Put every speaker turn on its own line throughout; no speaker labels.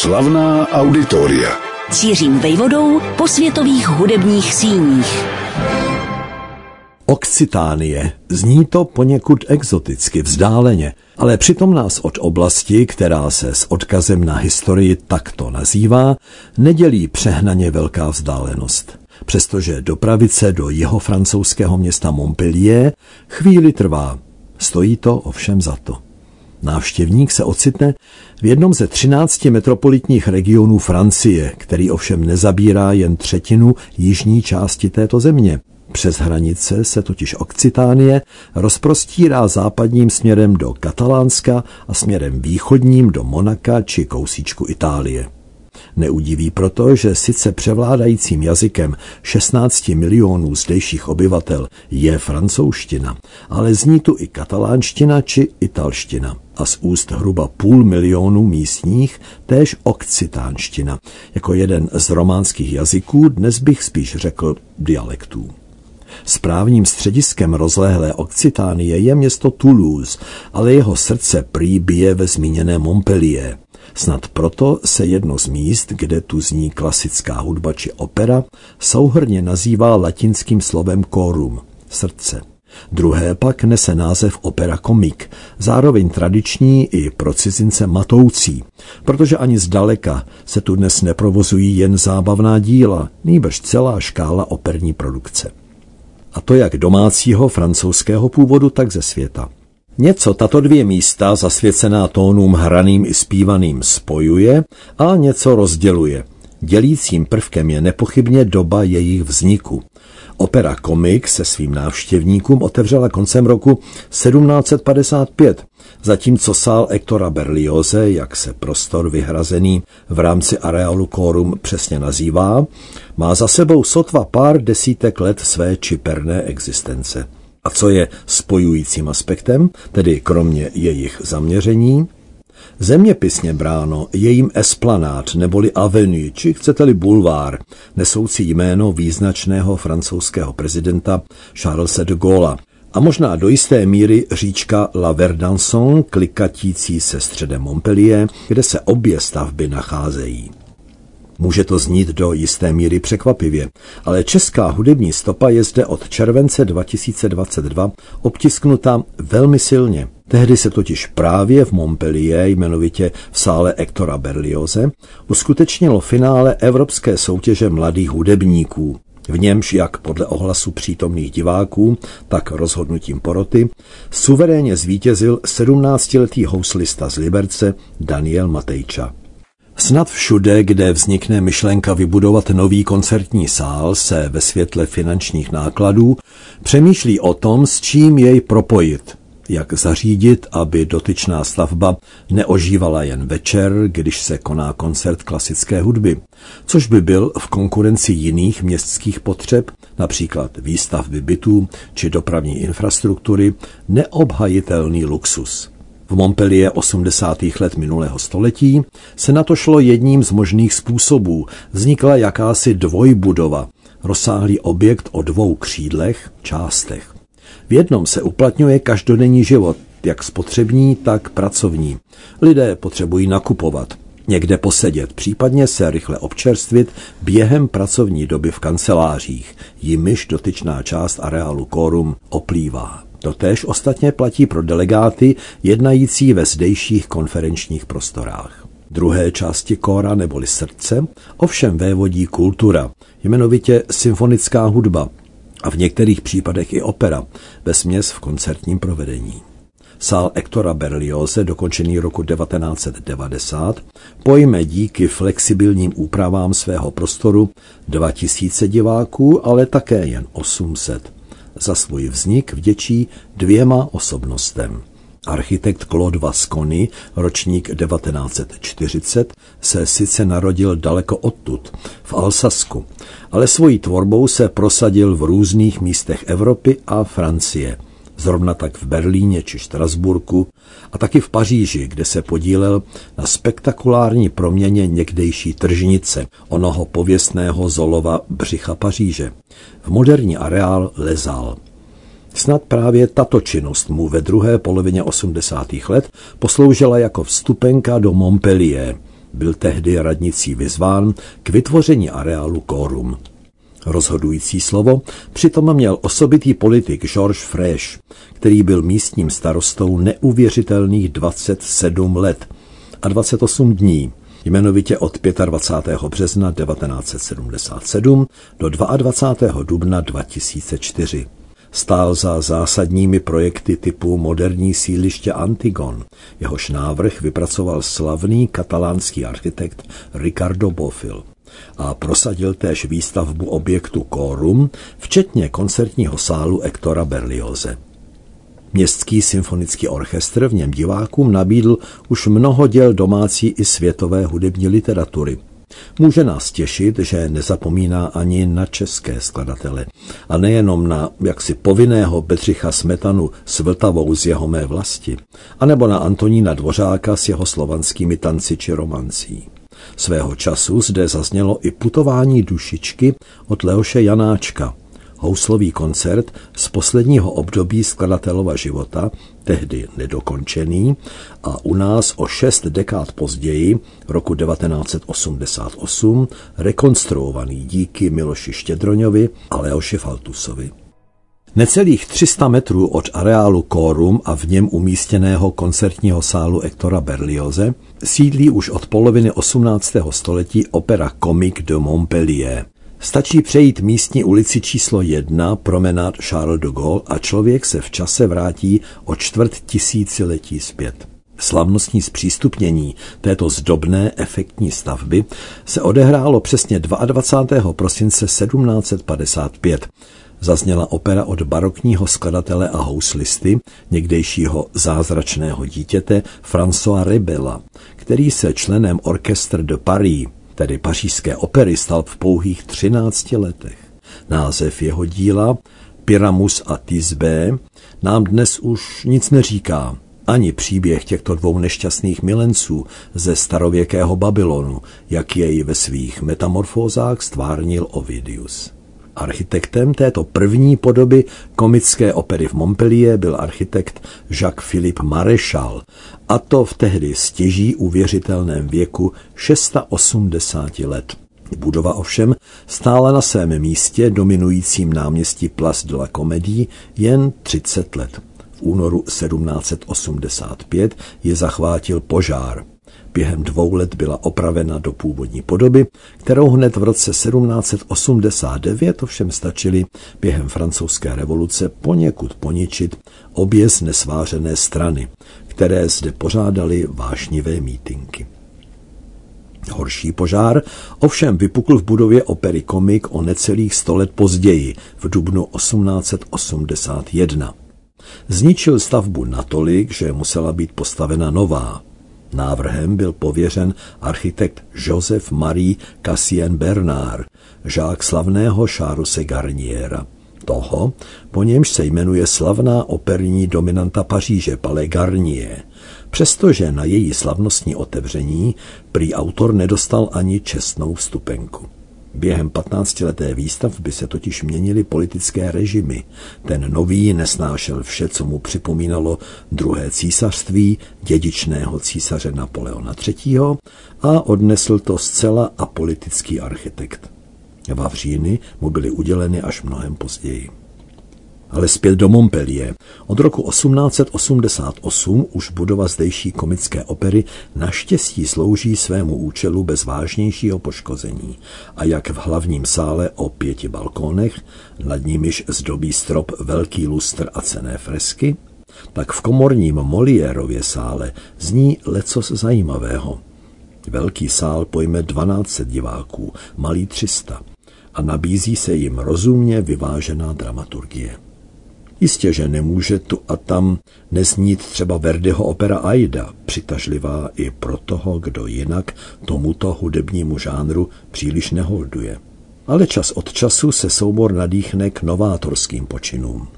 Slavná auditoria.
Cířím vejvodou po světových hudebních síních.
Occitánie. Zní to poněkud exoticky, vzdáleně, ale přitom nás od oblasti, která se s odkazem na historii takto nazývá, nedělí přehnaně velká vzdálenost. Přestože dopravit se do jeho francouzského města Montpellier chvíli trvá. Stojí to ovšem za to. Návštěvník se ocitne v jednom ze třinácti metropolitních regionů Francie, který ovšem nezabírá jen třetinu jižní části této země. Přes hranice se totiž Okcitánie rozprostírá západním směrem do Katalánska a směrem východním do Monaka či kousíčku Itálie. Neudiví proto, že sice převládajícím jazykem 16 milionů zdejších obyvatel je francouzština, ale zní tu i katalánština či italština a z úst hruba půl milionu místních též okcitánština, jako jeden z románských jazyků, dnes bych spíš řekl dialektů. Správním střediskem rozlehlé Okcitánie je město Toulouse, ale jeho srdce prý bije ve zmíněné Montpellier. Snad proto se jedno z míst, kde tu zní klasická hudba či opera, souhrně nazývá latinským slovem chorum, srdce. Druhé pak nese název opera komik, zároveň tradiční i pro cizince matoucí, protože ani zdaleka se tu dnes neprovozují jen zábavná díla, nýbrž celá škála operní produkce. A to jak domácího francouzského původu, tak ze světa. Něco tato dvě místa, zasvěcená tónům hraným i zpívaným, spojuje a něco rozděluje. Dělícím prvkem je nepochybně doba jejich vzniku. Opera Komik se svým návštěvníkům otevřela koncem roku 1755, zatímco sál Ektora Berlioze, jak se prostor vyhrazený v rámci areálu Corum přesně nazývá, má za sebou sotva pár desítek let své čiperné existence. A co je spojujícím aspektem, tedy kromě jejich zaměření? Zeměpisně bráno je jim esplanát neboli avenue, či chcete-li bulvár, nesoucí jméno význačného francouzského prezidenta Charlesa de Gaulle, a možná do jisté míry říčka La Verdanson, klikatící se středem Montpellier, kde se obě stavby nacházejí. Může to znít do jisté míry překvapivě, ale česká hudební stopa je zde od července 2022 obtisknuta velmi silně. Tehdy se totiž právě v Montpellier, jmenovitě v sále Ektora Berlioze, uskutečnilo finále Evropské soutěže mladých hudebníků. V němž, jak podle ohlasu přítomných diváků, tak rozhodnutím poroty, suverénně zvítězil 17-letý houslista z Liberce Daniel Matejča. Snad všude, kde vznikne myšlenka vybudovat nový koncertní sál, se ve světle finančních nákladů přemýšlí o tom, s čím jej propojit, jak zařídit, aby dotyčná stavba neožívala jen večer, když se koná koncert klasické hudby, což by byl v konkurenci jiných městských potřeb, například výstavby bytů či dopravní infrastruktury, neobhajitelný luxus. V Montpellier 80. let minulého století se na to šlo jedním z možných způsobů. Vznikla jakási dvojbudova, rozsáhlý objekt o dvou křídlech, částech. Jednom se uplatňuje každodenní život, jak spotřební, tak pracovní. Lidé potřebují nakupovat, někde posedět, případně se rychle občerstvit během pracovní doby v kancelářích, jimiž dotyčná část areálu Korum oplývá. Totež ostatně platí pro delegáty jednající ve zdejších konferenčních prostorách. Druhé části kóra neboli srdce ovšem vévodí kultura, jmenovitě symfonická hudba a v některých případech i opera, ve směs v koncertním provedení. Sál Ektora Berlioze, dokončený roku 1990, pojme díky flexibilním úpravám svého prostoru 2000 diváků, ale také jen 800 za svůj vznik vděčí dvěma osobnostem. Architekt Claude Vasconi, ročník 1940, se sice narodil daleko odtud, v Alsasku, ale svojí tvorbou se prosadil v různých místech Evropy a Francie – zrovna tak v Berlíně či Štrasburku a taky v Paříži, kde se podílel na spektakulární proměně někdejší tržnice, onoho pověstného Zolova břicha Paříže, v moderní areál Lezal. Snad právě tato činnost mu ve druhé polovině 80. let posloužila jako vstupenka do Montpellier, byl tehdy radnicí vyzván k vytvoření areálu Kórum. Rozhodující slovo přitom měl osobitý politik Georges Fresh, který byl místním starostou neuvěřitelných 27 let a 28 dní, jmenovitě od 25. března 1977 do 22. dubna 2004. Stál za zásadními projekty typu moderní sídliště Antigon. Jehož návrh vypracoval slavný katalánský architekt Ricardo Bofill a prosadil též výstavbu objektu Corum, včetně koncertního sálu Ektora Berlioze. Městský symfonický orchestr v něm divákům nabídl už mnoho děl domácí i světové hudební literatury. Může nás těšit, že nezapomíná ani na české skladatele. A nejenom na jaksi povinného Bedřicha Smetanu s Vltavou z jeho mé vlasti, anebo na Antonína Dvořáka s jeho slovanskými tanci či romancí. Svého času zde zaznělo i putování dušičky od Leoše Janáčka, houslový koncert z posledního období skladatelova života, tehdy nedokončený, a u nás o šest dekád později, roku 1988, rekonstruovaný díky Miloši Štědroňovi a Leoši Faltusovi. Necelých 300 metrů od areálu Kórum a v něm umístěného koncertního sálu Ektora Berlioze sídlí už od poloviny 18. století opera Comique de Montpellier. Stačí přejít místní ulici číslo 1, promenát Charles de Gaulle a člověk se v čase vrátí o čtvrt tisíciletí zpět. Slavnostní zpřístupnění této zdobné efektní stavby se odehrálo přesně 22. prosince 1755 zazněla opera od barokního skladatele a houslisty, někdejšího zázračného dítěte François Rebela, který se členem Orchestre de Paris, tedy pařížské opery, stal v pouhých 13 letech. Název jeho díla Pyramus a Tisbe nám dnes už nic neříká, ani příběh těchto dvou nešťastných milenců ze starověkého Babylonu, jak jej ve svých metamorfózách stvárnil Ovidius. Architektem této první podoby komické opery v Montpellier byl architekt Jacques-Philippe Maréchal, a to v tehdy stěží uvěřitelném věku 680 let. Budova ovšem stála na svém místě dominujícím náměstí Place de la Comédie jen 30 let. V únoru 1785 je zachvátil požár. Během dvou let byla opravena do původní podoby, kterou hned v roce 1789 ovšem stačili během francouzské revoluce poněkud poničit obě znesvářené strany, které zde pořádali vášnivé mítinky. Horší požár ovšem vypukl v budově opery Komik o necelých sto let později, v dubnu 1881. Zničil stavbu natolik, že musela být postavena nová. Návrhem byl pověřen architekt Joseph Marie Cassien Bernard, žák slavného Charlesa Garniera. Toho, po němž se jmenuje slavná operní dominanta Paříže Palais Garnier, přestože na její slavnostní otevření prý autor nedostal ani čestnou vstupenku. Během 15-leté výstavby se totiž měnily politické režimy. Ten nový nesnášel vše, co mu připomínalo druhé císařství dědičného císaře Napoleona III. a odnesl to zcela apolitický architekt. Vavříny mu byly uděleny až mnohem později. Ale zpět do Montpellier. Od roku 1888 už budova zdejší komické opery naštěstí slouží svému účelu bez vážnějšího poškození. A jak v hlavním sále o pěti balkónech, nad nimiž zdobí strop velký lustr a cené fresky, tak v komorním Moliérově sále zní lecos zajímavého. Velký sál pojme 12 diváků, malý 300 a nabízí se jim rozumně vyvážená dramaturgie. Jistě, že nemůže tu a tam neznít třeba Verdiho opera Aida, přitažlivá i pro toho, kdo jinak tomuto hudebnímu žánru příliš neholduje. Ale čas od času se soubor nadýchne k novátorským počinům.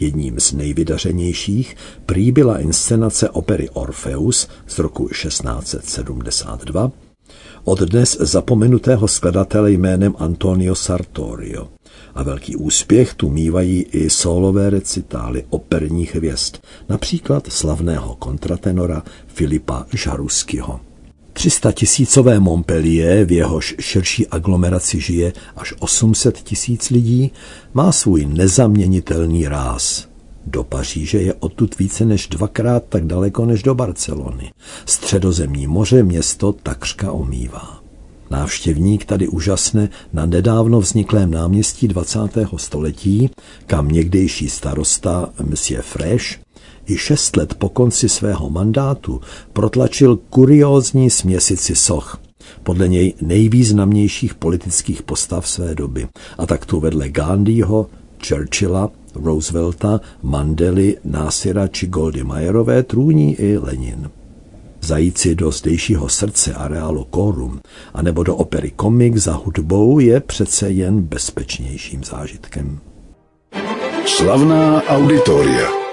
Jedním z nejvydařenějších prý byla inscenace opery Orpheus z roku 1672 od dnes zapomenutého skladatele jménem Antonio Sartorio a velký úspěch tu mývají i solové recitály operních hvězd, například slavného kontratenora Filipa Žaruskyho. 300 tisícové Montpellier, v jehož širší aglomeraci žije až 800 tisíc lidí, má svůj nezaměnitelný ráz. Do Paříže je odtud více než dvakrát tak daleko než do Barcelony. Středozemní moře město takřka omývá. Návštěvník tady úžasne na nedávno vzniklém náměstí 20. století, kam někdejší starosta Monsieur Fresh i šest let po konci svého mandátu protlačil kuriózní směsici soch, podle něj nejvýznamnějších politických postav své doby. A tak tu vedle Gandhiho, Churchilla, Roosevelta, Mandely, Násira či Goldy Mayerové trůní i Lenin. Zajít si do zdejšího srdce areálu Korum anebo do opery Komik za hudbou je přece jen bezpečnějším zážitkem.
Slavná auditoria.